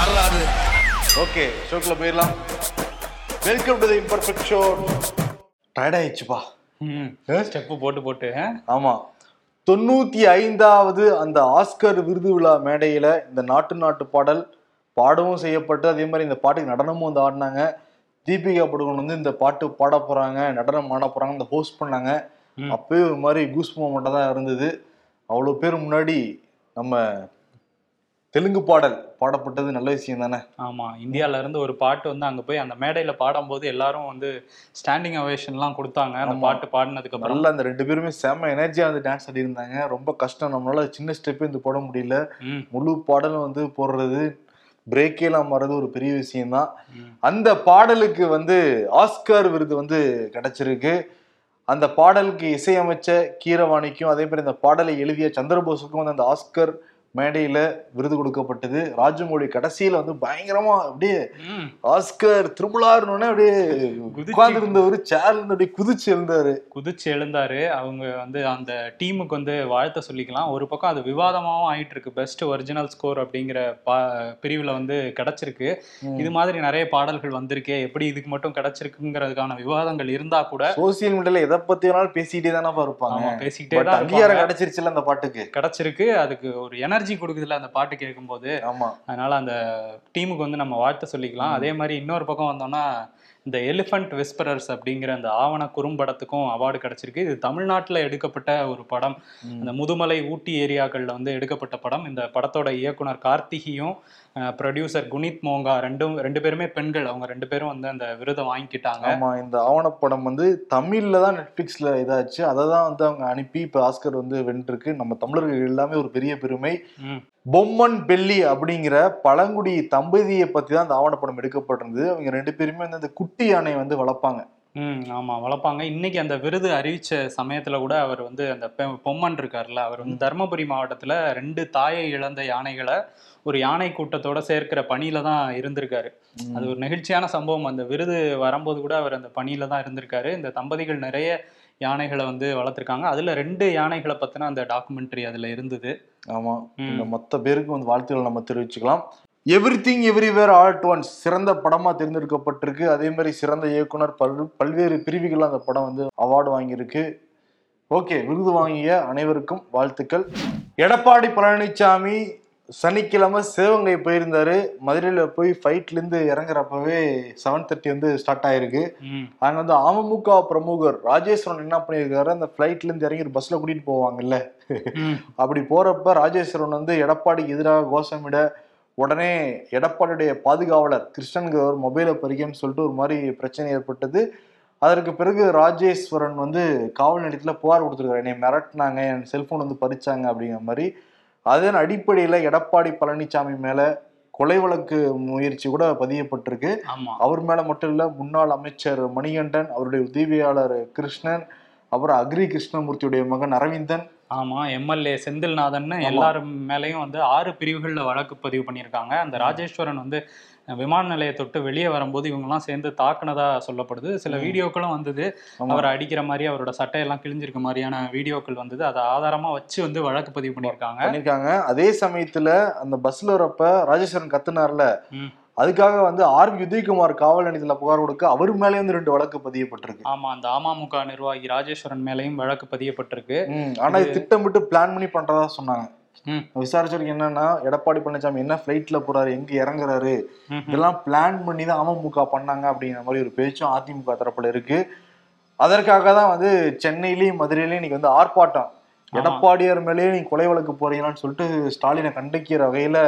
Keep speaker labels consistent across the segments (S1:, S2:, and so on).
S1: வரலாறு
S2: ஓகே ஷோக்குள்ள போயிடலாம். Welcome to the imperfect show tired ஆயிடுச்சுப்பா.
S3: Step போட்டு போட்டு ஆ?
S2: ஆமா. தொண்ணூத்தி ஐந்தாவது அந்த ஆஸ்கர் விருது விழா மேடையில இந்த நாட்டு நாட்டு பாடல் பாடவும் செய்யப்பட்டு அதே மாதிரி இந்த பாட்டுக்கு நடனமும் வந்து ஆடினாங்க. தீபிகா படுகோன் வந்து இந்த பாட்டு பாட போறாங்க நடனம் ஆட போறாங்க இந்த ஹோஸ்ட் பண்ணாங்க.
S3: ம்.
S2: அப்பவே ஒரு மாதிரி கூஸ் மட்டும் தான் இருந்தது. அவ்வளோ பேர் முன்னாடி நம்ம தெலுங்கு பாடல் பாடப்பட்டது நல்ல விஷயம் தானே?
S3: ஆமா இந்தியால இருந்து ஒரு பாட்டு வந்து அங்க போய் அந்த மேடையில பாடும்போது எல்லாரும் வந்து ஸ்டாண்டிங் எல்லாம் கொடுத்தாங்க. அந்த. பாட்டு பாடினதுக்கு அப்புறம்.
S2: நல்லா அந்த ரெண்டு பேருமே செம்ம எனர்ஜியா வந்து டான்ஸ் ஆடி இருந்தாங்க ரொம்ப கஷ்டம். நம்மளால சின்ன ஸ்டெப்பே இந்த போட முடியல. முழு பாடலும் வந்து போடுறது பிரேக்கே எல்லாம் மாறது ஒரு பெரிய விஷயம்தான். அந்த பாடலுக்கு வந்து ஆஸ்கார் விருது வந்து கிடைச்சிருக்கு. அந்த பாடலுக்கு இசையமைச்ச கீரவாணிக்கும் அதே மாதிரி இந்த பாடலை எழுதிய சந்திரபோஸுக்கும் வந்து அந்த ஆஸ்கர் மேடையில விருது கொடுக்கப்பட்டது. ராஜமௌழி கடைசியில வந்து பயங்கரமா அப்படியே. ஆஸ்கர் திருமலாருன்னு அப்படியே உட்கார்ந்து இருந்தவர் சேர்ல அப்படியே குதிச்சு இருந்தாரு
S3: குதிச்சு எழுந்தாரு. அவங்க வந்து அந்த டீமுக்கு வந்து வாழ்த்த சொல்லிக்கலாம். ஒரு பக்கம் அது விவாதமாவும் ஆயிட்டு இருக்கு பெஸ்ட் ஒரிஜினல் ஸ்கோர் அப்படிங்கிற பிரிவுல வந்து கிடைச்சிருக்கு. இது மாதிரி நிறைய பாடல்கள் வந்திருக்கே. எப்படி இதுக்கு மட்டும் கிடைச்சிருக்குங்கிறதுக்கான விவாதங்கள் இருந்தா கூட
S2: சோசியல் மீடியால எதை பத்தி வேணாலும் பேசிக்கிட்டே தானே இருப்பாங்க.
S3: பேசிக்கிட்டே தான்
S2: அங்கீகாரம். கிடைச்சிருச்சுல அந்த பாட்டுக்கு.
S3: கிடைச்சிருக்கு. அதுக்கு ஒரு எனர்ஜி கொடுக்குதுல அந்த பாட்டு கேட்கும்போது.
S2: ஆமா.
S3: அதனால அந்த டீமுக்கு வந்து நம்ம வாழ்த்த சொல்லிக்கலாம். அதே மாதிரி இன்னொரு பக்கம் வந்தோம்னா இந்த எலிஃபண்ட் விஸ்பரர்ஸ் அப்படிங்கிற அந்த ஆவண குறும்படத்துக்கும் அவார்டு கிடைச்சிருக்கு. இது தமிழ்நாட்டில் எடுக்கப்பட்ட ஒரு படம்.
S2: ம்.
S3: அந்த முதுமலை ஊட்டி ஏரியாக்களில் வந்து எடுக்கப்பட்ட படம். இந்த படத்தோட இயக்குனர் கார்த்திகியும் ப்ரொடியூசர் குனித் மோங்கா ரெண்டும் ரெண்டு பேருமே பெண்கள். அவங்க ரெண்டு பேரும் வந்து அந்த விருதை வாங்கிக்கிட்டாங்க.
S2: ஆமா இந்த ஆவணப்படம் வந்து தமிழ்ல தான் நெட்ஃபிளிக்ஸ்ல இதாச்சு. அதை தான் வந்து அவங்க அனுப்பி இப்ப ஆஸ்கர் வந்து வென்றிருக்கு. நம்ம தமிழர்கள் எல்லாமே ஒரு பெரிய பெருமை. பொம்மன் பெல்லி அப்படிங்கிற பழங்குடி தம்பதியை பத்தி தான் அந்த ஆவணப்படம் எடுக்கப்பட்டிருந்தது. அவங்க ரெண்டு பேருமே வந்து அந்த குட்டி யானை வந்து வளர்ப்பாங்க.
S3: ம் ஆமா வளர்ப்பாங்க. இன்னைக்கு அந்த விருது அறிவிச்ச சமயத்துல கூட அவர் வந்து அந்த பொம்மன் இருக்கார்ல அவர் வந்து தருமபுரி மாவட்டத்துல ரெண்டு தாயை இழந்த யானைகளை ஒரு யானை கூட்டத்தோட சேர்க்கிற பணியில தான் இருந்திருக்காரு. அது ஒரு நெகிழ்ச்சியான சம்பவம். அந்த விருது வரும்போது கூட அவர் அந்த பணியில தான் இருந்திருக்காரு. இந்த தம்பதிகள் நிறைய யானைகளை வந்து வளர்த்துருக்காங்க. அதுல ரெண்டு யானைகளை பத்தின அந்த டாக்குமெண்ட்ரி அதுல இருந்தது.
S2: ஆமா. இந்த மொத்த பேருக்கும் வந்து வாழ்த்துக்களை நம்ம தெரிவிச்சுக்கலாம். Everything everywhere all at once சிறந்த படமா தேர்ந்தெடுக்கப்பட்டிருக்கு. அதே மாதிரி சிறந்த இயக்குனர் பல் பல்வேறு பிரிவுகள் அந்த படம் வந்து அவார்டு வாங்கியிருக்கு. ஓகே விருது வாங்கிய அனைவருக்கும் வாழ்த்துக்கள். எடப்பாடி பழனிசாமி சனிக்கிழமை சிவகங்கை போயிருந்தாரு. மதுரையில போய் ஃபைட்ல இருந்து இறங்குறப்பவே செவன் தேர்ட்டி வந்து ஸ்டார்ட் ஆயிருக்கு. அங்க வந்து அமமுக பிரமுகர் ராஜேஸ்வரன் என்ன பண்ணியிருக்காரு? அந்த ஃபிளைட்ல இருந்து இறங்கி ஒரு பஸ்ல கூட்டிட்டு போவாங்கல்ல. அப்படி போறப்ப ராஜேஸ்வரன் வந்து எடப்பாடிக்கு எதிராக கோஷமிட உடனே எடப்பாடியுடைய பாதுகாவலர் கிருஷ்ணன்கிறவர் மொபைலை பறிக்கன்னு சொல்லிட்டு ஒரு மாதிரி பிரச்சனை ஏற்பட்டது. அதற்கு பிறகு ராஜேஸ்வரன் வந்து காவல் நிலையத்துல புகார் கொடுத்துருக்காரு. என்னை மிரட்டினாங்க என் செல்போன் வந்து பறிச்சாங்க அப்படிங்கிற மாதிரி. அதன் அடிப்படையில எடப்பாடி பழனிசாமி மேல கொலை வழக்கு முயற்சி கூட பதியப்பட்டிருக்கு.
S3: ஆமா.
S2: அவர் மேல மட்டும் இல்ல முன்னாள் அமைச்சர் மணிகண்டன் அவருடைய உதவியாளர் கிருஷ்ணன் அப்புறம் அக்ரி கிருஷ்ணமூர்த்தியுடைய மகன் அரவிந்தன்.
S3: ஆமா எம்எல்ஏ செந்தில்நாதன் எல்லாரும் மேலயும் வந்து ஆறு பிரிவுகள்ல வழக்கு பதிவு பண்ணியிருக்காங்க. அந்த ராஜேஸ்வரன் வந்து விமான நிலையத்தை தொட்டு வெளியே வரும்போது இவங்கெல்லாம் சேர்ந்து தாக்குனதா சொல்லப்படுது. சில வீடியோக்களும் வந்தது. அவரை அடிக்கிற மாதிரி அவரோட சட்டையெல்லாம் கிழிஞ்சிருக்க மாதிரியான வீடியோக்கள் வந்தது. அதை ஆதாரமா வச்சு வந்து வழக்கு பதிவு பண்ணியிருக்காங்க.
S2: பண்ணிருக்காங்க அதே சமயத்துல அந்த பஸ்ல வரப்ப ராஜேஸ்வரன் கத்துனார்ல. அதுக்காக வந்து ஆர் உதயகுமார் காவல் நிலையத்துல புகார் கொடுக்க அவர் மேலே வந்து ரெண்டு வழக்கு பதியப்பட்டிருக்கு.
S3: ஆமா அந்த அமமுக நிர்வாகி ராஜேஸ்வரன் மேலையும் வழக்கு பதியப்பட்டிருக்கு.
S2: ஆனா திட்டமிட்டு பிளான் பண்ணி பண்றதா சொன்னாங்க.
S3: ம்.
S2: விசாரிச்சவருக்கு என்னன்னா எடப்பாடி பழனிசாமி என்ன ஃபிளைட்ல போறாரு எங்க இறங்குறாரு. இதெல்லாம் பிளான் பண்ணி தான் அமமுக பண்ணாங்க அப்படிங்கிற மாதிரி ஒரு பேச்சும் அதிமுக தரப்புல இருக்கு அதற்காக தான் வந்து சென்னையிலயும் மதுரையிலயும் இன்னைக்கு வந்து ஆர்ப்பாட்டம் எடப்பாடியார் மேலேயே நீங்க கொலை வழக்கு போறீங்களான்னு சொல்லிட்டு ஸ்டாலினை கண்டிக்கிற வகையில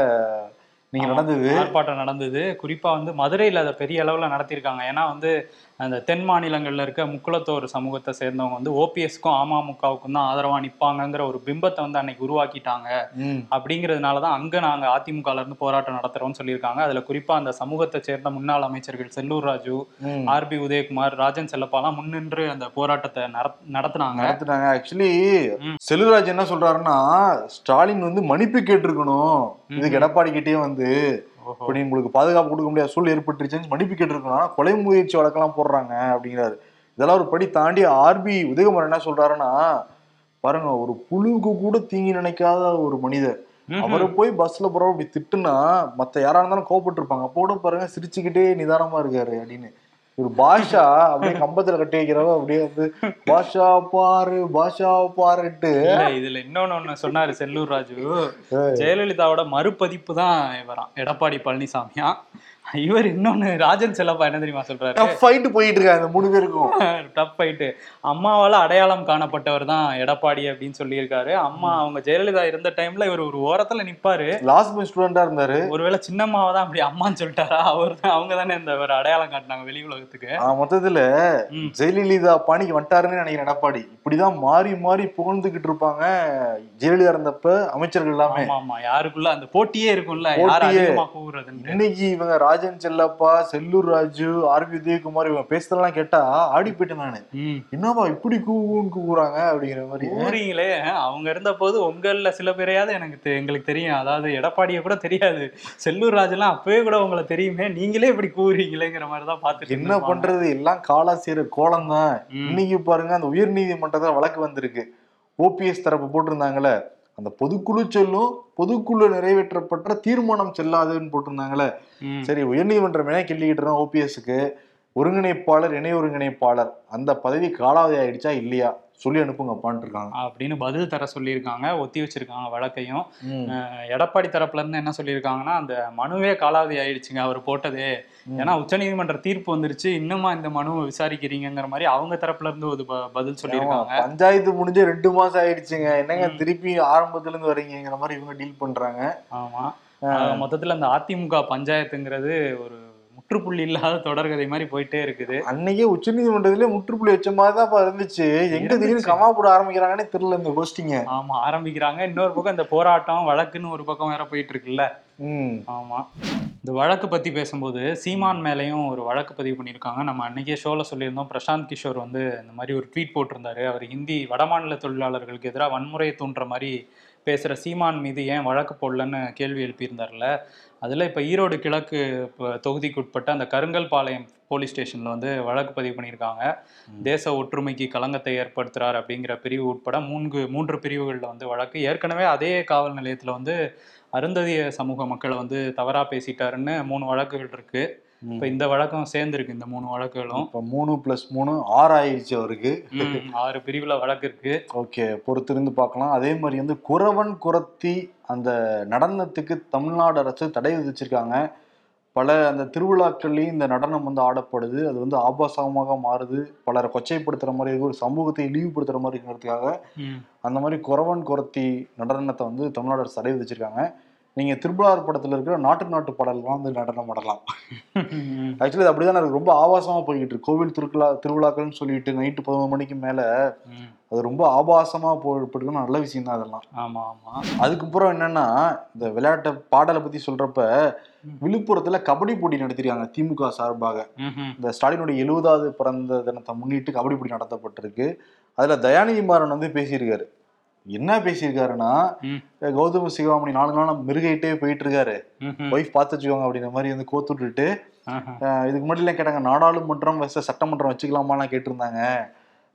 S2: நீங்க. நடந்தது
S3: ஆர்ப்பாட்டம் நடந்தது குறிப்பா வந்து மதுரையில அதை பெரிய அளவுல நடத்தியிருக்காங்க ஏன்னா வந்து அந்த தென் மாநிலங்கள்ல இருக்க முக்குளத்தோர் சமூகத்தை சேர்ந்தவங்க வந்து ஓபிஎஸ்க்கும் அமமுகவுக்கும் தான் ஆதரவா நிப்பாங்கங்கிற ஒரு பிம்பத்தை வந்து அன்னைக்கு உருவாக்கிட்டாங்க. அப்படிங்கிறதுனால தான் அங்க நாங்க அதிமுகல இருந்து போராட்டம் நடத்துறோம்னு சொல்லியிருக்காங்க அதுல குறிப்பா அந்த சமூகத்தை சேர்ந்த முன்னாள் அமைச்சர்கள் செல்லூர் ராஜு
S2: ம்.
S3: ஆர்பி உதயகுமார் ராஜன் செல்லப்பாலாம் முன்னின்று அந்த போராட்டத்தை நடத்- நடத்துனாங்க
S2: நடத்துனாங்க ஆக்சுவலி
S3: ம்.
S2: செல்வராஜ் என்ன சொல்றாருன்னா ஸ்டாலின் வந்து மன்னிப்பு கேட்டிருக்கணும் இதுக்கு எடப்பாடி கிட்டே வந்து. இப்படி உங்களுக்கு பாதுகாப்பு கொடுக்க முடியாத சூழல் ஏற்பட்டுருச்சுன்னு மன்னிப்பு கேட்டிருக்கணும். கொலை முயற்சி வழக்கெல்லாம் போடுறாங்க அப்படிங்கிறாரு. இதெல்லாம் ஒரு படி தாண்டி ஆர்பி உதயகுமார் என்ன சொல்றாருன்னா பாருங்க ஒரு புழுவுக்கு கூட தீங்கி நினைக்காத ஒரு மனிதர். அவரை போய் பஸ்ல போறோம் அப்படி திட்டுனா மத்த யாரா இருந்தாலும் கோபப்பட்டு இருப்பாங்க கூட பாருங்க சிரிச்சுக்கிட்டே நிதானமா இருக்காரு அப்படின்னு. ஒரு பாஷா அப்படியே கம்பத்துல கட்டி வைக்கிறவ அப்படியே வந்து பாஷா பாரு பாஷா பாருன்ட்டு.
S3: இல்ல இதுல இன்னொன்னு ஒண்ணு சொன்னாரு செல்லூர் ராஜு. ஜெயலலிதாவோட மறுபதிப்பு தான் இவராம். எடப்பாடி பழனிசாமியா இவர் இன்னொன்னு ராஜன் செல்லப்பா என்ன தெரியுமா சொல்றாரு?
S2: டஃப் ஃபைட் போயிட்டு இருக்காங்க அந்த மூணு பேருக்கும்.
S3: டப் ஆயிட்டு அம்மாவால அடையாளம் காணப்பட்டவர் தான் எடப்பாடி அப்படின்னு சொல்லியிருக்காரு. அம்மா அவங்க ஜெயலலிதா இருந்த டைம்ல இவர் ஒரு ஓரத்துல நிப்பாரு.
S2: லாஸ்ட் பெஞ்ச் ஸ்டூடெண்டா இருந்தாரு.
S3: ஒருவேளை சின்னம்மாவை தான் அப்படி அம்மான்னு சொல்லிட்டாரா? அவர் அவங்க தானே இந்த ஒரு அடையாளம் காட்டினாங்க வெளி உலகத்துக்கு.
S2: மொத்தத்துல. ஜெயலலிதா பாணிக்கு வந்துட்டாருன்னு நினைக்கிறேன் எடப்பாடி. இப்படிதான் மாறி மாறி புகழ்ந்துகிட்டு இருப்பாங்க ஜெயலலிதா இருந்தப்ப அமைச்சர்கள் எல்லாமே.
S3: ஆமா யாருக்குள்ள அந்த போட்டியே இருக்கும்ல
S2: இன்னைக்கு இவங்க ராஜன் செல்லப்பா செல்லூர் ராஜு ஆர் பி உதயகுமார் இவங்க பேசுறதெல்லாம் கேட்டா ஆடி போயிட்டேன் நானு என்னப்பா இப்படி கூவுன்னு கூவுறாங்க அப்படிங்கிற மாதிரி.
S3: ஊறீங்களே அவங்க இருந்த போது உங்கள சில பேரையாவது எனக்கு எங்களுக்கு தெரியும். அதாவது எடப்பாடிய கூட தெரியாது. செல்லூர் ராஜெல்லாம் அப்பவே கூட உங்களை தெரியுமே. நீங்களே இப்படி கூறுறீங்களேங்கிற மாதிரி தான் பாத்துட்டு
S2: என்ன பண்றது? எல்லாம் காலா செய்யற கோலம் தான். இன்னைக்கு பாருங்க அந்த உயர் நீதிமன்றத்துல வழக்கு வந்திருக்கு. ஓபிஎஸ் தரப்பு போட்டிருந்தாங்களே அந்த பொதுக்குழு செல்லும் பொதுக்குழு நிறைவேற்றப்பட்ட தீர்மானம் செல்லாதுன்னு போட்டிருந்தாங்களே. சரி உயர்நீதிமன்றம் என்ன கிள்ளிக்கிட்டு ஓபிஎஸ்க்கு ஒருங்கிணைப்பாளர் இணை ஒருங்கிணைப்பாளர் அந்த பதவி காலாவதி ஆயிடுச்சா? இல்லையா? சொல்லி அனுப்புங்கப்பான்ட்டு இருக்காங்க
S3: அப்படின்னு பதில் தர சொல்லியிருக்காங்க ஒத்தி வச்சிருக்காங்க வழக்கையும். எடப்பாடி தரப்புல இருந்து என்ன சொல்லியிருக்காங்கன்னா அந்த மனுவே காலாவதி ஆயிடுச்சுங்க அவர் போட்டதே. ஏன்னா உச்சநீதிமன்ற தீர்ப்பு வந்துருச்சு இன்னுமா இந்த மனுவை விசாரிக்கிறீங்கிற மாதிரி அவங்க தரப்புல இருந்து ஒரு பதில் சொல்லியிருக்காங்க.
S2: பஞ்சாயத்து முடிஞ்சு ரெண்டு மாசம் ஆயிடுச்சுங்க. என்னங்க திருப்பி ஆரம்பத்துல இருந்து வரீங்கிற மாதிரி இவங்க டீல் பண்றாங்க.
S3: ஆமா. மொத்தத்துல அந்த அதிமுக பஞ்சாயத்துங்கிறது ஒரு முற்றுப்புள்ளி இல்லாத தொடர்கதை மாதிரி போயிட்டே இருக்குது.
S2: அன்னைக்கே உச்சநீதிமன்றத்திலே முற்றுப்புள்ளி வச்ச மாதிரி தான் இருந்துச்சு. எங்க திடீர்னு. கமா போட ஆரம்பிக்கிறாங்கன்னே தெரியல இந்த கோஷ்டிங்க
S3: ஆமா ஆரம்பிக்கிறாங்க. இன்னொரு பக்கம் இந்த போராட்டம் வழக்குன்னு ஒரு பக்கம் வேற போயிட்டு இருக்குல்ல.
S2: ம்.
S3: ஆமா. இந்த வழக்கு பத்தி பேசும்போது சீமான் மேலேயும் ஒரு வழக்கு பதிவு பண்ணியிருக்காங்க. நம்ம அன்னைக்கே ஷோல சொல்லியிருந்தோம். பிரசாந்த் கிஷோர் வந்து இந்த மாதிரி ஒரு ட்வீட் போட்டிருந்தாரு. அவர் ஹிந்தி வடமாநில தொழிலாளர்களுக்கு எதிராக வன்முறையை தூண்டுற மாதிரி பேசுற சீமான் மீது ஏன் வழக்கு போடலன்னு கேள்வி எழுப்பியிருந்தார்ல. அதுல இப்ப ஈரோடு கிழக்கு தொகுதிக்கு உட்பட்ட அந்த கருங்கல்பாளையம் போலீஸ் ஸ்டேஷன்ல வந்து வழக்கு பதிவு பண்ணியிருக்காங்க. தேச ஒற்றுமைக்கு களங்கத்தை ஏற்படுத்துறார் அப்படிங்கிற பிரிவு உட்பட மூன்று மூன்று பிரிவுகளில் வந்து வழக்கு. ஏற்கனவே அதே காவல் நிலையத்தில் வந்து அருந்ததிய சமூக மக்களை வந்து தவறா பேசிட்டாருன்னு மூணு வழக்குகள் இருக்கு. இப்போ இந்த வழக்கம் சேர்ந்துருக்கு இந்த மூணு வழக்குகளும்.
S2: இப்ப மூணு பிளஸ் மூணு ஆறு ஆயிடுச்சு அவருக்கு.
S3: ஆறு பிரிவுல வழக்கு இருக்கு.
S2: ஓகே பொறுத்திருந்து பார்க்கலாம். அதே மாதிரி வந்து குறவன் குரத்தி அந்த நடனத்துக்கு தமிழ்நாடு அரசு தடை விதிச்சிருக்காங்க. பல அந்த திருவிழாக்கள்லையும் இந்த நடனம் வந்து ஆடப்படுது. அது வந்து ஆபாசமாக மாறுது. பலரை கொச்சைப்படுத்துற மாதிரி ஒரு சமூகத்தை இழிவுபடுத்துற மாதிரி இருக்கிறதுக்காக
S3: ம்,
S2: அந்த மாதிரி குறவன் குரத்தி நடனத்தை வந்து தமிழ்நாடு அரசு தடை விதிச்சிருக்காங்க. நீங்க திருவிழார் படத்துல இருக்கிற நாட்டு நாட்டு பாடல்லாம் வந்து நடனம் ஆடலாம். ஆக்சுவலி அது அப்படிதான் இருக்கு. ரொம்ப ஆபாசமா போய்கிட்டு இருக்கு. கோவில் திருவிழா திருவிழாக்கள்னு சொல்லிட்டு நைட்டு பதினொரு மணிக்கு மேல. அது ரொம்ப ஆபாசமா போயிட்டு நல்ல விஷயம் தான் அதெல்லாம்.
S3: ஆமா ஆமா.
S2: அதுக்கப்புறம் என்னன்னா இந்த விளையாட்டு பாடலை பத்தி சொல்றப்ப விழுப்புரத்துல கபடி போட்டி நடத்திருக்காங்க திமுக சார்பாக. இந்த ஸ்டாலினுடைய எழுபதாவது பிறந்த தினத்தை முன்னிட்டு கபடி போட்டி நடத்தப்பட்டிருக்கு. அதுல தயாநிதி மாறன் வந்து பேசியிருக்காரு. என்ன பேசியிருக்காருன்னா. கௌதம சிவாமணி நாலு நாள் மிருகிட்டே போயிட்டு இருக்காரு. ஒய்ஃப் பார்த்து வச்சுக்கோங்க அப்படிங்கிற மாதிரி வந்து கோத்து விட்டுட்டு இதுக்கு முன்னாடிலாம் கேட்டாங்க நாடாளுமன்றம் சட்டமன்றம் வச்சுக்கலாமாலாம் கேட்டிருந்தாங்க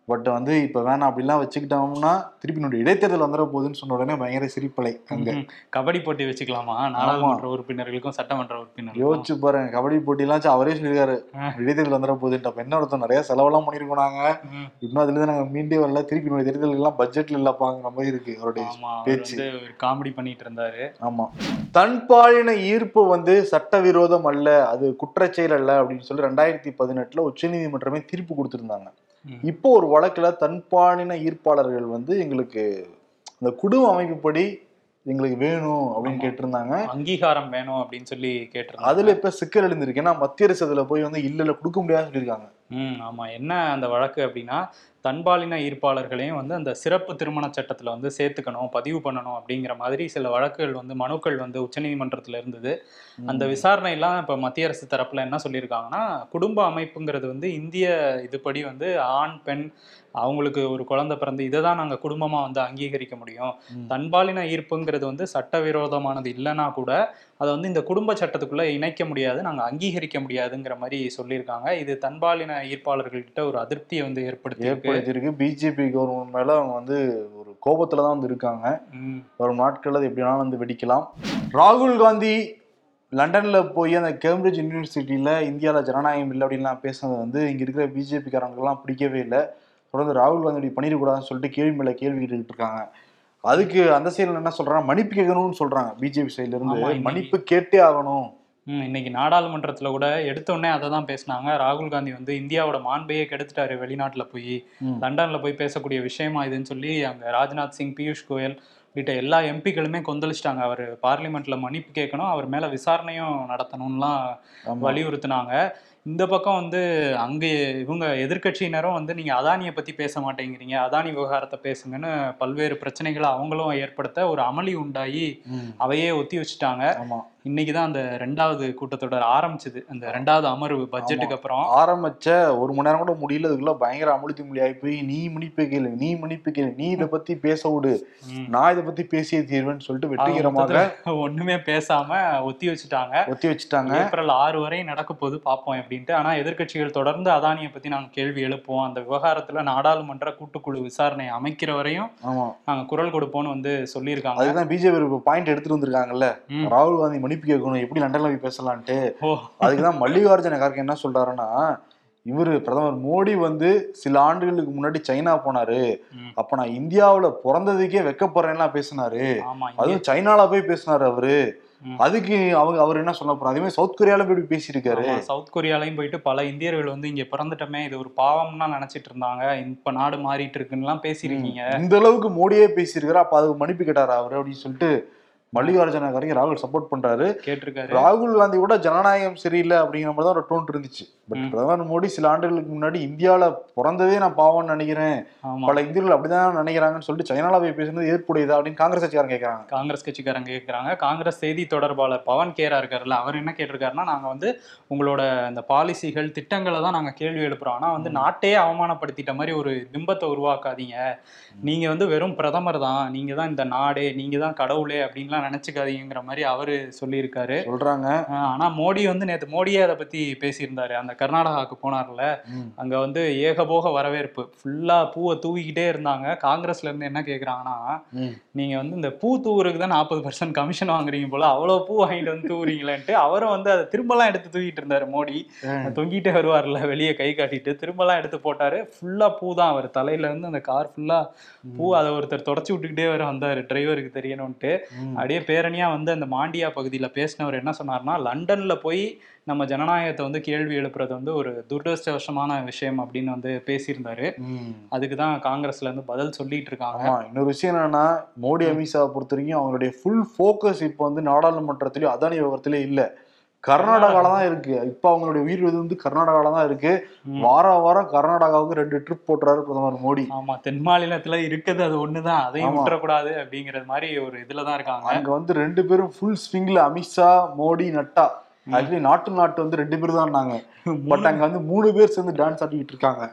S2: பட் வந்து இப்ப வேணாம் அப்படிலாம் வச்சுக்கிட்டோம்னா திருப்பி என்னுடைய இடைத்தேர்தல் வந்துட போகுதுன்னு சொன்ன உடனே பயங்கர சிரிப்பலை அங்க.
S3: கபடி போட்டி வச்சுக்கலாமா? நாடாளுமன்ற உறுப்பினர்களுக்கும் சட்டமன்ற உறுப்பினர்களுக்கும்.
S2: யோசிச்சு பாருங்க கபடி போட்டிலாம் அவரே சொல்லியிருக்காரு. இடைத்தேர்தல் வந்துட போகுதுன்ட்டு. அப்ப என்ன அர்த்தம்? நிறைய செலவெல்லாம் பண்ணிருக்கோம் நாங்க.
S3: ம்.
S2: இன்னும் அதுல இருந்து நாங்க மீண்டே வரல. திருப்பி என்னுடைய தேர்தல் எல்லாம் பட்ஜெட்ல இல்லப்பாங்கிற மாதிரி இருக்கு அவருடைய பேச்சு.
S3: காமெடி பண்ணிட்டு இருந்தாரு.
S2: ஆமா. தன்பாலின ஈர்ப்பு வந்து சட்டவிரோதம் அல்ல அது குற்றச்செயல் அல்ல அப்படின்னு சொல்லி ரெண்டாயிரத்தி பதினெட்டுல உச்சநீதிமன்றமே தீர்ப்பு கொடுத்திருந்தாங்க. இப்போ ஒரு வழக்குல தன்பாலின ஈர்ப்பாளர்கள் வந்து எங்களுக்கு இந்த குடும்ப அமைப்புப்படி எங்களுக்கு வேணும் அப்படின்னு. கேட்டிருந்தாங்க.
S3: அங்கீகாரம் வேணும் அப்படின்னு சொல்லி கேட்டிருந்தாங்க.
S2: அதுல இப்ப சிக்கல் எழுந்திருக்கு. ஏன்னா மத்திய அரசு அதுல போய் வந்து இல்ல இல்ல கொடுக்க முடியாதுன்னு சொல்லியிருக்காங்க.
S3: ம் ஆமா. என்ன அந்த வழக்கு அப்படின்னா தன்பாலின ஈர்ப்பாளர்களையும் வந்து அந்த சிறப்பு திருமண சட்டத்துல வந்து சேர்த்துக்கணும் பதிவு பண்ணணும் அப்படிங்கிற மாதிரி சில வழக்குகள் வந்து மனுக்கள் வந்து உச்சநீதிமன்றத்துல இருந்தது. அந்த விசாரணையெல்லாம் இப்ப மத்திய அரசு தரப்புல என்ன சொல்லியிருக்காங்கன்னா குடும்ப அமைப்புங்கிறது வந்து இந்திய இதுபடி வந்து ஆண் பெண் அவங்களுக்கு ஒரு குழந்தை பிறந்து இதை தான் நாங்கள் குடும்பமாக வந்து அங்கீகரிக்க முடியும். தன்பாலின ஈர்ப்புங்கிறது வந்து சட்டவிரோதமானது இல்லைன்னா கூட அதை வந்து இந்த குடும்ப சட்டத்துக்குள்ள இணைக்க முடியாது நாங்கள் அங்கீகரிக்க முடியாதுங்கிற மாதிரி சொல்லியிருக்காங்க. இது தன்பாலின ஈர்ப்பாளர்கள்கிட்ட ஒரு அதிருப்தியை வந்து ஏற்படுத்தி
S2: ஏற்படுத்தி ஏற்படுத்தியிருக்கு பிஜேபி கவர்மெண்ட் மேல அவங்க வந்து ஒரு கோபத்துல தான் வந்து இருக்காங்க. வரும் நாட்கள் அது எப்படி வேணாலும் வந்து வெடிக்கலாம். ராகுல் காந்தி லண்டன்ல போய் அந்த கேம்பிரிட்ஜ் யூனிவர்சிட்டியில இந்தியாவில் ஜனநாயகம் இல்லை அப்படின்லாம் பேசுனது வந்து இங்க இருக்கிற பிஜேபி காரங்களுக்கெல்லாம் பிடிக்கவே இல்லை. தொடர்ந்து ராகுல் காந்தி இப்படி பண்ணிடக்கூடாதுன்னு சொல்லிட்டு கேள்வி மேல கேள்வி கேட்டுக்கிட்டு இருக்காங்க. அதுக்கு அந்த சைடுல என்ன சொல்றாங்க? மன்னிப்பு கேட்கணும்னு சொல்றாங்க பிஜேபி சைடுல இருந்து. மன்னிப்பு கேட்டே ஆகணும்.
S3: இன்னைக்கு நாடாளுமன்றத்துல கூட எடுத்த உடனே அதை தான் பேசினாங்க ராகுல் காந்தி வந்து இந்தியாவோட மாண்பையே கெடுத்துட்டாரு வெளிநாட்டுல போய். லண்டன்ல போய் பேசக்கூடிய விஷயமா இதுன்னு சொல்லி அங்க ராஜ்நாத் சிங் பியூஷ் கோயல் உள்ளிட்ட எல்லா எம்பிக்களுமே கொந்தளிச்சிட்டாங்க அவர் பார்லிமெண்ட்ல மன்னிப்பு கேட்கணும் அவர் மேல விசாரணையும் நடத்தணும்லாம். வலியுறுத்தினாங்க இந்த பக்கம் வந்து அங்க இவங்க எதிர்க்கட்சியினரும் வந்து நீங்க அதானியை பத்தி பேச மாட்டேங்கிறீங்க அதானி விவகாரத்தை பேசுங்கன்னு பல்வேறு பிரச்சனைகளை அவங்களும் ஏற்படுத்த ஒரு அமளி உண்டாகி. அவையே ஒத்தி வச்சுட்டாங்க இன்னைக்கு தான் அந்த ரெண்டாவது கூட்டத்தொடர் ஆரம்பிச்சது. அந்த ரெண்டாவது அமர்வு பட்ஜெட்டுக்கு அப்புறம்.
S2: ஆரம்பிச்ச ஒரு மணி நேரம் கூட முடியல. அதுக்குள்ள பயங்கர அமுழுத்தி மொழி ஆகி போய் நீ மன்னிப்பு கேளு நீ மன்னிப்பு கேளு நீ இதை பத்தி பேச விடு. நான் இதை பத்தி பேசியே தீர்வேன்னு சொல்லிட்டு வெற்றிகரமாக
S3: ஒண்ணுமே பேசாம ஒத்தி வச்சுட்டாங்க.
S2: ஒத்தி வச்சுட்டாங்க.
S3: ஏப்ரல் ஆறு வரை நடக்க போது பார்ப்போம் அப்படின்ட்டு. ஆனா எதிர்க்கட்சிகள் தொடர்ந்து அதானியை பத்தி நாங்க கேள்வி எழுப்புவோம். அந்த விவகாரத்துல நாடாளுமன்ற கூட்டுக்குழு விசாரணை அமைக்கிற வரையும் நாங்க குரல் கொடுப்போம்னு வந்து சொல்லியிருக்காங்க.
S2: அதுதான் பிஜேபி பாயிண்ட் எடுத்துட்டு வந்திருக்காங்கல்ல. ராகுல் காந்தி மன்னிப்பு கேட்கணும் எப்படி லண்டன்ல போய் பேசலான்ட்டு. அதுக்குதான் மல்லிகார்ஜுன கார்கே என்ன சொல்றாருன்னா இவரு பிரதமர் மோடி வந்து சில ஆண்டுகளுக்கு முன்னாடி சைனா போனாரு. அப்ப நான் இந்தியாவுல பிறந்ததுக்கே வெக்கப்படுறேன்லாம் பேசினாரு. அதுவும் சைனால போய் பேசினாரு அவரு. அதுக்கு அவங்க அவர் என்ன சொல்ல போறாரு? அதே சவுத் கொரியால போய் பேசியிருக்காரு.
S3: சவுத் கொரியாலையும் போயிட்டு பல இந்தியர்கள் வந்து இங்க பிறந்துட்டோமே இது ஒரு பாவம்னா நினைச்சிட்டு இருந்தாங்க. இப்ப நாடு மாறிட்டு இருக்குன்னுலாம் பேசியிருக்கீங்க.
S2: இந்த அளவுக்கு மோடியே பேசியிருக்காரு. அப்ப அதுக்கு மன்னிப்பு கேட்டாரு அவரு அப்படின்னு சொல்லிட்டு மல்லிகார்ஜுன கார்கே ராகுல் சப்போர்ட் பண்றாரு.
S3: கேட்டிருக்காரு.
S2: ராகுல் காந்தி கூட ஜனநாயகம் சரியில்லை அப்படிங்கிற மாதிரி தான் ஒரு டோன் இருந்துச்சு. பட். பிரதமர் மோடி சில ஆண்டுகளுக்கு முன்னாடி இந்தியால பிறந்ததே நான் பாவம்னு நினைக்கிறேன். பல இந்தியர்கள் அப்படிதான் நினைக்கிறாங்கன்னு சொல்லிட்டு சைனால போய் பேசுனது ஏற்புடையதா அப்படின்னு காங்கிரஸ் கட்சிக்காரங்க கேட்கறாங்க
S3: காங்கிரஸ் கட்சிக்காரங்க கேட்குறாங்க காங்கிரஸ் செய்தி தொடர்பாளர் பவன் கேரா இருக்காருல்ல அவர் என்ன கேட்டிருக்காருன்னா நாங்க வந்து உங்களோட அந்த பாலிசிகள் திட்டங்களை தான் நாங்க கேள்வி எழுப்புறோம். ஆனா வந்து நாட்டையே அவமானப்படுத்திட்ட மாதிரி ஒரு பிம்பத்தை உருவாக்காதீங்க. நீங்க வந்து வெறும் பிரதமர் தான் நீங்க தான் இந்த நாடே நீங்க தான் கடவுளே அப்படின்லாம் நினைச்சுக்காதீங்கிற மாதிரி அவரு சொல்லியிருக்காரு.
S2: சொல்றாங்க.
S3: ஆஹ் ஆனா மோடி வந்து நேத்து மோடியே அதை பத்தி பேசியிருந்தாரு. அந்த கர்நாடகாவுக்கு போனார்ல. அங்க வந்து ஏகபோக வரவேற்பு. ஃபுல்லா பூவை தூவிக்கிட்டே இருந்தாங்க. காங்கிரஸ்ல இருந்து என்ன கேக்குறாங்கன்னா. நீங்க வந்து இந்த பூ தூவுறதுக்கு தான் நாற்பது பர்சன்ட் கமிஷன் வாங்குறீங்க போல அவ்வளவு பூ வாங்கிட்டு வந்து தூவுறீங்களேன்ட்டு. அவரும் வந்து அதை திரும்பலாம் எடுத்து தூக்கிட்டு இருந்தாரு மோடி. தொங்கிட்டே வருவார்ல வெளியே கை காட்டிட்டு. திரும்பலாம் எடுத்து போட்டாரு. ஃபுல்லா பூ தான் அவர். தலையில இருந்து அந்த கார் ஃபுல்லா பூ அதை ஒருத்தர் தொடச்சி விட்டுக்கிட்டே வர வந்தாரு. டிரைவருக்கு தெரியணும்ட்டு. அப்படியே பேரணியா வந்து அந்த மாண்டியா பகுதியில பேசினவர் என்ன சொன்னார்னா லண்டன்ல போய் நம்ம ஜனநாயகத்தை வந்து கேள்வி எழுப்புறது வந்து ஒரு துரதிருஷ்டவசமான விஷயம் அப்படின்னு வந்து பேசியிருந்தாரு. அதுக்கு தான் காங்கிரஸ்ல இருந்து பதில் சொல்லிட்டு இருக்காங்க.
S2: இன்னொரு விஷயம் என்னன்னா மோடி அமித்ஷாவை பொறுத்த வரைக்கும் அவங்களுடைய ஃபுல் ஃபோக்கஸ் இப்போ வந்து நாடாளுமன்றத்திலயும் அதானி விவகாரத்திலயும் இல்ல. கர்நாடகால தான் இருக்கு. இப்ப அவங்களுடைய உயிர் இது வந்து கர்நாடகால தான் இருக்கு.
S3: ம்.
S2: வாரம் கர்நாடகாவுக்கு ரெண்டு ட்ரிப் போட்டுறாரு பிரதமர் மோடி.
S3: ஆமா தென் மாநிலத்துல இருக்குது அது ஒண்ணுதான். அதையும். விட்டுறக்கூடாது அப்படிங்கிறது மாதிரி ஒரு இதுலதான் இருக்காங்க.
S2: அங்க வந்து ரெண்டு பேரும் ஃபுல் ஸ்விங்ல அமித்ஷா மோடி நட்டா. ஆக்சுவலி நாட்டு நாட்டு வந்து ரெண்டு பேர் தான் நாங்க பட் அங்க வந்து மூணு பேர் சேர்ந்து டான்ஸ் ஆடிட்டு இருக்காங்க.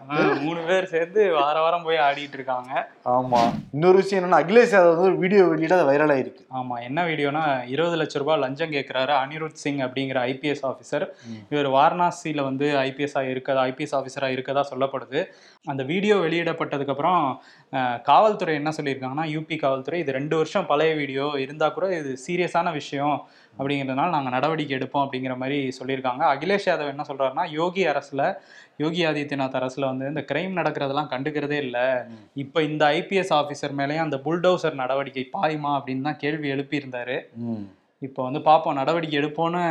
S3: மூணு பேர் சேர்ந்து வார வாரம் போய் ஆடிட்டு இருக்காங்க.
S2: ஆமா. இன்னொரு விஷயம் என்னன்னா அகிலேஷ் யாதவ் வந்து ஒரு வீடியோ வெளியிட அது வைரல் ஆயிருக்கு.
S3: ஆமா என்ன வீடியோனா இருபது லட்ச ரூபாய் லஞ்சம் கேட்கிறாரு அனிருத் சிங் அப்படிங்கிற ஐபிஎஸ் ஆஃபீஸர். இவர் வாரணாசியில வந்து ஐபிஎஸ்ஆ இருக்கதா ஐபிஎஸ் ஆஃபீஸரா இருக்கதா சொல்லப்படுது. அந்த வீடியோ வெளியிடப்பட்டதுக்கு அப்புறம் காவல்துறை என்ன சொல்லியிருக்காங்கன்னா யூபி காவல்துறை இது ரெண்டு வருஷம் பழைய வீடியோ இருந்தா கூட இது சீரியஸான விஷயம். அப்படிங்கிறதுனால நாங்க நடவடிக்கை எடுப்போம் அப்படிங்கிற மாதிரி சொல்லியிருக்காங்க. அகிலேஷ் யாதவ் என்ன சொல்றாருன்னா யோகி அரசுல யோகி ஆதித்யநாத் அரசுல வந்து இந்த கிரைம் நடக்கிறதெல்லாம் கண்டுக்கிறதே இல்லை. இப்போ இந்த ஐபிஎஸ் ஆஃபீஸர் மேலேயும் அந்த புல்டோசர் நடவடிக்கை பாயுமா அப்படின்னு தான் கேள்வி எழுப்பியிருந்தாரு. இப்போ வந்து பார்ப்போம் நடவடிக்கை எடுப்போம்னு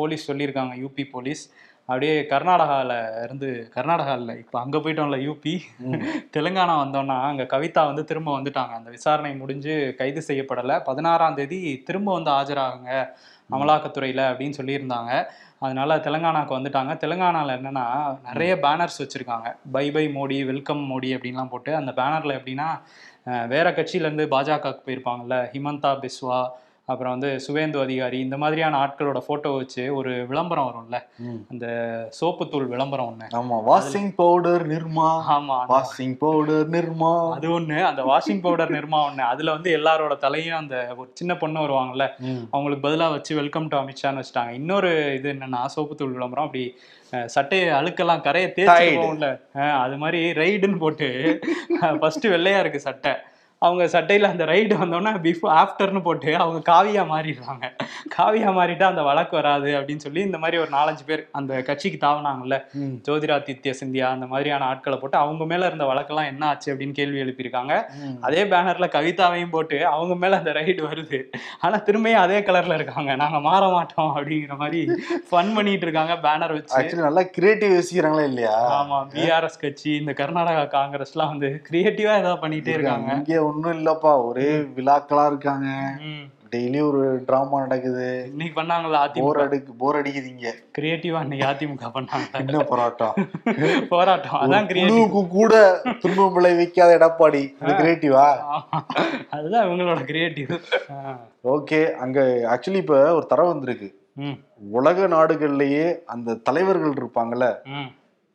S3: போலீஸ் சொல்லியிருக்காங்க யூபி போலீஸ். அப்படியே கர்நாடகாவில் இருந்து கர்நாடகா இல்லை இப்போ அங்கே போயிட்டோம்ல யூபி. தெலுங்கானா வந்தோம்னா அங்கே கவிதா வந்து திரும்ப வந்துட்டாங்க. அந்த விசாரணை முடிஞ்சு கைது செய்யப்படலை. பதினாறாம் தேதி திரும்ப வந்து ஆஜராகுங்க அமலாக்கத்துறையில் அப்படின்னு சொல்லியிருந்தாங்க. அதனால தெலுங்கானாக்கு வந்துட்டாங்க. தெலுங்கானாவில் என்னன்னா நிறைய பேனர்ஸ் வச்சுருக்காங்க. Bye bye Modi welcome Modi அப்படின்லாம் போட்டு அந்த பேனரில் எப்படின்னா வேற கட்சியிலேருந்து பாஜகவுக்கு போயிருப்பாங்கல்ல ஹிமந்தா பிஸ்வா அப்புறம் வந்து சுவேந்து அதிகாரி இந்த மாதிரியான ஆட்களோட போட்டோ வச்சு ஒரு விளம்பரம் வரும்ல. அந்த சோப்பு தூள் விளம்பரம் ஒண்ணு.
S2: ஆமா வாஷிங் பவுடர் நிர்மா.
S3: ஆமா
S2: வாஷிங் பவுடர் நிர்மா.
S3: அது ஒண்ணு அந்த வாஷிங் பவுடர் நிர்மா ஒண்ணு. அதுல வந்து எல்லாரோட தலையும் அந்த ஒரு சின்ன பொண்ணு வருவாங்கல்ல. அவங்களுக்கு பதிலா வச்சு வெல்கம் டு அமித்ஷான்னு வச்சுட்டாங்க. இன்னொரு இது என்னன்னா சோப்பு தூள் விளம்பரம். அப்படி சட்டையை அழுக்கெல்லாம் கரையை தேய்ச்சி
S2: Tide.
S3: போகும்ல அஹ், அது மாதிரி ரைடுன்னு போட்டு ஃபர்ஸ்ட் வெள்ளையா இருக்கு சட்டை. அவங்க சட்டையில அந்த ரைடு வந்தோடனே பிஃபோர் ஆஃப்டர்னு போட்டு அவங்க காவியா மாறிடுறாங்க. காவியா மாறிட்டா அந்த வழக்கு வராது அப்படின்னு சொல்லி இந்த மாதிரி ஒரு நாலஞ்சு பேர் அந்த கட்சிக்கு தாவுனாங்கல்ல. ஜோதிராதித்ய சிந்தியா அந்த மாதிரியான ஆட்களை போட்டு அவங்க மேல இருந்த வழக்கெல்லாம் என்ன ஆச்சு அப்படின்னு கேள்வி எழுப்பியிருக்காங்க. அதே பேனர்ல கவிதாவையும் போட்டு அவங்க மேல அந்த ரைடு வருது. ஆனா திரும்பியும் அதே கலர்ல இருக்காங்க. நாங்க மாற மாட்டோம் அப்படிங்கிற மாதிரி ஃபன் பண்ணிட்டு இருக்காங்க பேனர் வச்சு.
S2: நல்லா கிரியேட்டிவ் யோசிக்கிறாங்களா இல்லையா?
S3: ஆமா பிஆர்எஸ் கட்சி இந்த கர்நாடகா காங்கிரஸ்லாம் வந்து கிரியேட்டிவா ஏதாவது பண்ணிட்டே இருக்காங்க.
S2: இங்க ஒண்ணும் இல்லப்பா. ஒரே விழாக்களா இருக்காங்க. டெய்லி ஒரு டிராமா நடக்குது.
S3: இன்னைக்கு பண்ணாங்களா
S2: போர் அடிக்கு போர் அடிக்குதுங்க
S3: கிரியேட்டிவா இன்னைக்கு அதிமுக பண்ணாங்க.
S2: என்ன போராட்டம்?
S3: போராட்டம். அதான் கிரியேட்டிவ்
S2: கூட துன்பம் விளைவிக்காத எடப்பாடி. அது கிரியேட்டிவா
S3: அதுதான் இவங்களோட கிரியேட்டிவ்
S2: ஓகே அங்க ஆக்சுவலி இப்ப ஒரு தரவு வந்திருக்கு. உலக நாடுகள்லயே அந்த தலைவர்கள் இருப்பாங்கல்ல.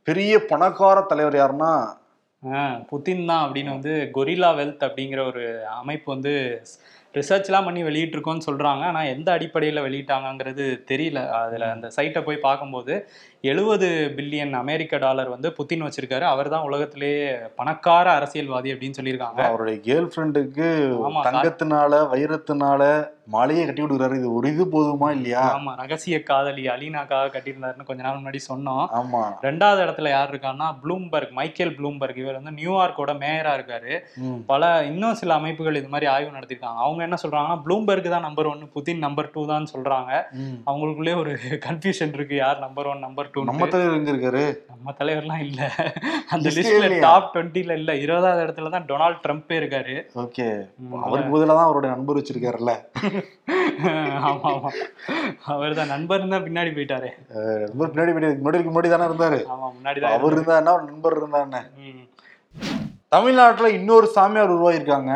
S2: பெரிய பணக்கார தலைவர் யாருன்னா
S3: ஆ, புதின் தான் அப்படின்னு வந்து கொரில்லா வெல்த் அப்படிங்கிற ஒரு அமைப்பு வந்து ரிசர்ச்லாம் பண்ணி வெளியிட்டிருக்கோன்னு சொல்றாங்க. ஆனா எந்த அடிப்படையில் வெளியிட்டாங்கங்கிறது தெரியல. அதுல அந்த சைட்டை போய் பார்க்கும்போது எழுபது பில்லியன் அமெரிக்க டாலர் வந்து புதின் வச்சிருக்காரு. அவர் தான் உலகத்திலேயே பணக்கார அரசியல்வாதி அப்படின்னு சொல்லியிருக்காங்க.
S2: அவருடைய கேர்ள் ஃப்ரெண்டுக்கு
S3: ஆமா,
S2: தங்கத்தினால வைரத்தினால மாலையே கட்டி கொடுக்குறாரு. இது ஒரு இது போதுமா இல்லையா?
S3: ஆமா ரகசிய காதலி அலீனாக்காக கட்டியிருந்தாருன்னு கொஞ்ச நாள் முன்னாடி சொன்னோம்.
S2: ஆமா.
S3: ரெண்டாவது இடத்துல யார் இருக்கான்னா ப்ளூம்பர்க் மைக்கேல் ப்ளூம்பர்க். இவர் வந்து நியூயார்க்கோட மேயரா இருக்காரு. பல இன்னும் சில அமைப்புகள் இது மாதிரி ஆய்வு நடத்திருக்காங்க அவங்க என்ன சொல்றாங்கன்னா ப்ளூம்பர்க் தான் number one Putin number two தான் சொல்றாங்க. அவங்களுக்குள்ளே ஒரு கன்ஃபியூஷன் இருக்கு. யார் நம்பர் ஒன் நம்பர் டூ
S2: நம்ம தலைவர் எங்க இருக்காரு?
S3: நம்ம தலைவர்லாம் இல்ல. அந்த லிஸ்ட்ல? டாப் டுவெண்ட்டில இல்ல. இருபதாவது இடத்துல தான் டொனால்ட் ட்ரம்ப்பே இருக்காரு.
S2: ஓகே. அவருக்கு பதிலா தான் அவருடைய நண்பர் வச்சிருக்காருல்ல.
S3: ஆமா ஆமா. அவர் தான் நண்பர் தான் பின்னாடி போயிட்டாரு.
S2: நண்பர் பின்னாடி முன்னாடி முன்னாடி தானே இருந்தாரு.
S3: ஆமா முன்னாடி தான்
S2: அவர் இருந்தா என்ன அவர் நண்பர் இருந்தா என்ன
S3: ம்.
S2: தமிழ்நாட்டுல இன்னொரு சாமியார் உருவாயிருக்காங்க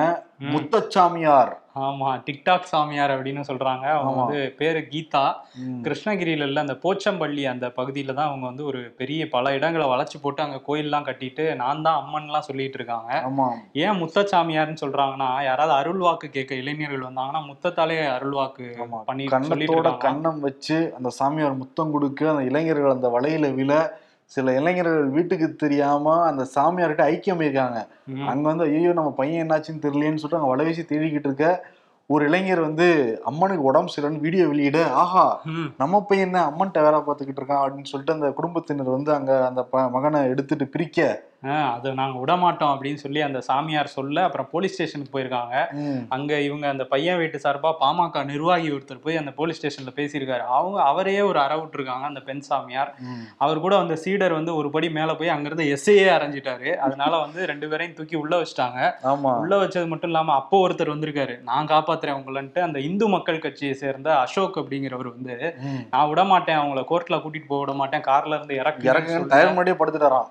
S2: முத்தச்சாமியார்.
S3: ஆமா டிக்டாக் சாமியார் அப்படின்னு சொல்றாங்க. அவங்க. வந்து பேரு கீதா. கிருஷ்ணகிரியில இல்ல அந்த போச்சம்பள்ளி அந்த பகுதியில தான் அவங்க வந்து ஒரு பெரிய பல இடங்களை வளைச்சு போட்டு அங்க கோயில்லாம் கட்டிட்டு நான் தான் அம்மன்லாம் சொல்லிட்டு இருக்காங்க. ஏன் முத்தச்சாமியார்னு சொல்றாங்கன்னா யாராவது அருள்வாக்கு கேட்க இளைஞர்கள் வந்தாங்கன்னா முத்தத்தாலே அருள்வாக்கு
S2: ஆமா.
S3: பண்ணி
S2: கண்ணத்தோட கண்ணம் வச்சு அந்த சாமியார் முத்தம் கொடுக்க அந்த இளைஞர்கள் அந்த வலையில விழ சில இளைஞர்கள் வீட்டுக்கு தெரியாம அந்த சாமியார்கிட்ட ஐக்கியம் இருக்காங்க. அங்க வந்து ஐயோ நம்ம பையன் என்னாச்சுன்னு தெரியலையேன்னு சொல்லிட்டு அங்க வலை வீசி தேடிக்கிட்டு இருக்க ஒரு இளைஞர் வந்து அம்மனுக்கு உடம்பு சரியில்லைன்னு வீடியோ வெளியிட ஆஹா. நம்ம பையன் தான் அம்மன்ட்ட வேலை பார்த்துக்கிட்டு இருக்கான் அப்படின்னு சொல்லிட்டு அந்த குடும்பத்தினர் வந்து அங்க அந்த மகனை எடுத்துட்டு பிரிக்க
S3: அது நாங்க விட மாட்டோம் அப்படின்னு சொல்லி அந்த சாமியார் சொல்ல அப்புறம் போலீஸ் ஸ்டேஷனுக்கு போயிருக்காங்க. அங்க இவங்க அந்த பையன் வீட்டு சார்பா பாமக நிர்வாகி ஒருத்தர் போய் அந்த போலீஸ் ஸ்டேஷன்ல பேசியிருக்காரு. அவங்க அவரையே ஒரு அற விட்டுருக்காங்க அந்த பெண் சாமியார். அவர் கூட அந்த சீடர் வந்து ஒரு படி மேல போய் அங்கிருந்து எஸ்ஐயே அரைஞ்சிட்டாரு. அதனால வந்து ரெண்டு பேரையும் தூக்கி உள்ள வச்சிட்டாங்க.
S2: ஆமா.
S3: உள்ள வச்சது மட்டும் இல்லாம அப்போ ஒருத்தர் வந்திருக்காரு. நான் காப்பாத்துறேன் உங்களன்ட்டு அந்த இந்து மக்கள் கட்சியை சேர்ந்த அசோக் அப்படிங்கிறவர் வந்து. நான் விட மாட்டேன் அவங்கள கோர்ட்ல கூட்டிட்டு போக விட மாட்டேன் கார்ல இருந்து
S2: இறக்குங்க டயர் முன்னாடியே படுத்துட்டாராம்.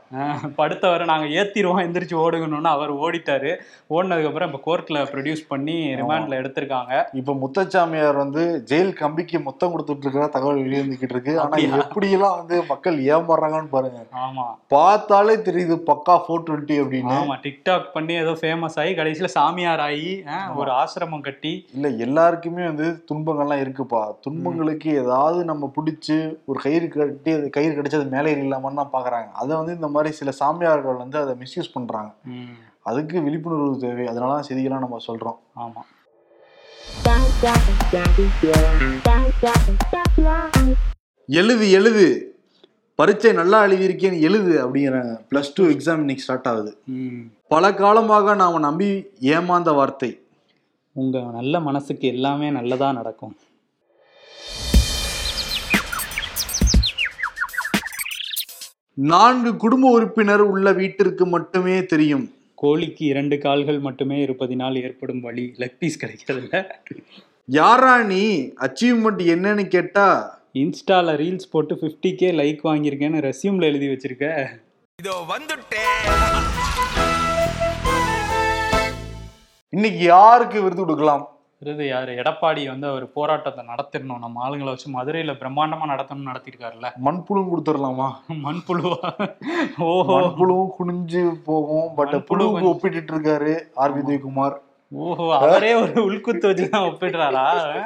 S3: படுத்தவரை நாங்க ஏத்திருவோம் எந்திரிச்சு ஓடுங்கணும்னு அவர் ஓடிட்டாரு. ஓடினதுக்கு அப்புறம் இப்ப கோர்ட்ல ப்ரொடியூஸ் பண்ணி ரிமாண்ட்ல எடுத்திருக்காங்க.
S2: இப்ப முத்தச்சாமியார் வந்து ஜெயில் கம்பிக்கு முத்தம் கொடுத்துட்டு இருக்கிற தகவல் வெளியேந்துக்கிட்டு இருக்கு. ஆனா
S3: அப்படியா?
S2: எப்படி எல்லாம் வந்து மக்கள் ஏமாறுறாங்கன்னு பாருங்க.
S3: ஆமா.
S2: பார்த்தாலே தெரியுது பக்கா ஃபோர் டுவெண்ட்டி அப்படின்னு.
S3: ஆமா டிக்டாக் பண்ணி ஏதோ ஃபேமஸ் ஆகி கடைசியில சாமியார் ஆகி ஒரு ஆசிரமம் கட்டி.
S2: இல்ல எல்லாருக்குமே வந்து துன்பங்கள்லாம் இருக்குப்பா. துன்பங்களுக்கு ஏதாவது நம்ம பிடிச்சி ஒரு கயிறு கட்டி அது கயிறு கடிச்சு அது மேலே இல்லாமன்னு தான் பாக்குறாங்க. அதை வந்து இந்த மாதிரி சில சாமியார்கள் வந்து அதை மிஸ்யூஸ் பண்றாங்க.
S3: ம்,
S2: அதுக்கு விழிப்புணர்வு தேவை. அதனால தான் செய்திகள்லாம் நம்ம சொல்றோம்.
S3: ஆமா.
S2: எழுது எழுது. பரீட்சை நல்லா எழுதியிருக்கேன்னு எழுது அப்படிங்கிறாங்க ப்ளஸ் டூ எக்ஸாம் இன்னைக்கு ஸ்டார்ட் ஆகுது.
S3: ம்.
S2: பல காலமாக நாம் நம்பி ஏமாந்த வார்த்தை.
S3: உங்க நல்ல மனசுக்கு எல்லாமே நல்லதா நடக்கும்.
S2: நான்கு குடும்ப உறுப்பினர் உள்ள வீட்டிற்கு மட்டுமே தெரியும்.
S3: கோழிக்கு இரண்டு கால்கள் மட்டுமே இருப்பதினால் ஏற்படும் வலி லெக் பீஸ் கிடைக்கிறதுல
S2: யாரா நீ அச்சீவ்மெண்ட் என்னன்னு கேட்டா?
S3: இன்ஸ்டால ரீல்ஸ் போட்டு 50k கே லைக் வாங்கியிருக்கேன்னு ரெஸ்யூம்ல எழுதி வச்சிருக்க.
S1: இதோ வந்துட்டேன்
S2: இன்னைக்கு யாருக்கு விருது கொடுக்கலாம்?
S3: விருது யாரு? எடப்பாடி வந்து அவர் போராட்டத்தை நடத்திடணும். நம்ம ஆளுங்களை வச்சு மதுரையில பிரம்மாண்டமா நடத்தணும்னு நடத்திருக்காருல்ல
S2: மண்புழுவும் கொடுத்துடலாமா?
S3: மண்புழுவா? ஓஹோ
S2: மண்புழுவும் குனிஞ்சு போகும். பட்
S3: மண்புழு
S2: புழுவுக்கு. ஒப்பிட்டு இருக்காரு ஆர் வி உதயகுமார்
S3: ஓஹோ அவரே ஒரு உள்குத்து வச்சுதான் ஒப்பிடுறாரா?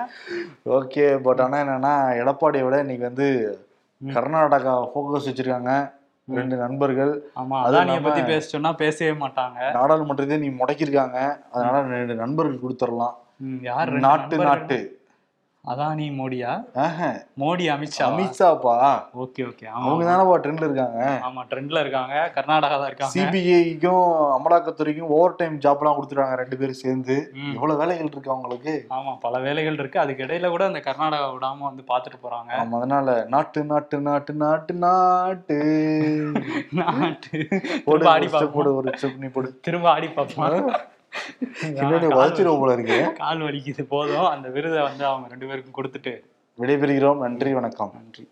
S2: ஓகே பட் ஆனா என்னன்னா எடப்பாடியை விட இன்னைக்கு வந்து கர்நாடகா ஃபோக்கஸ் வச்சிருக்காங்க. ரெண்டு நண்பர்கள்.
S3: ஆமா
S2: அது
S3: அதானிய
S2: இல்லாம-
S3: பத்தி பேச சொன்னா பேசவே மாட்டாங்க.
S2: நாடாளுமன்றத்தை நீ முடக்கியிருக்காங்க. அதனால ரெண்டு நண்பர்கள் கொடுத்துடலாம்.
S3: யார்
S2: நாட்டு? நாட்டு.
S3: அதானி மோடியா? மோடி அமித்ஷா.
S2: அமித்ஷாப்பா?
S3: Okay okay.
S2: அவங்க தானப்பா ட்ரெண்ட்ல இருக்காங்க?
S3: ஆமா ட்ரெண்ட்ல இருக்காங்க. கர்நாடகா தான் இருக்காங்க.
S2: சிபிஐக்கும் அமலாக்கத்துறைக்கும் ஓவர் டைம் ஜாப்லாம் கொடுத்துருக்காங்க ரெண்டு பேரும் சேர்ந்து. எவ்வளவு வேலைகள் இருக்கு அவங்களுக்கு?
S3: ஆமா பல வேலைகள் இருக்கு. அதுக்கு இடையில கூட அந்த கர்நாடகா விடாம வந்து பாத்துட்டு போறாங்க.
S2: ஆமா அதனால நாட்டு நாட்டு நாட்டு நாட்டு நாட்டு.
S3: நாட்டு. ஆடி
S2: ஒரு step போடு. ஒரு
S3: திரும்ப ஆடி பார்ப்போம்.
S2: பின்னாடி வளர்ச்சிருவோம் போல இருக்கு
S3: கால் வலிக்குது. போதும். அந்த விருதை வந்து அவங்க ரெண்டு பேருக்கும் கொடுத்துட்டு.
S2: விடைபெறுகிறோம். நன்றி வணக்கம்.
S3: நன்றி.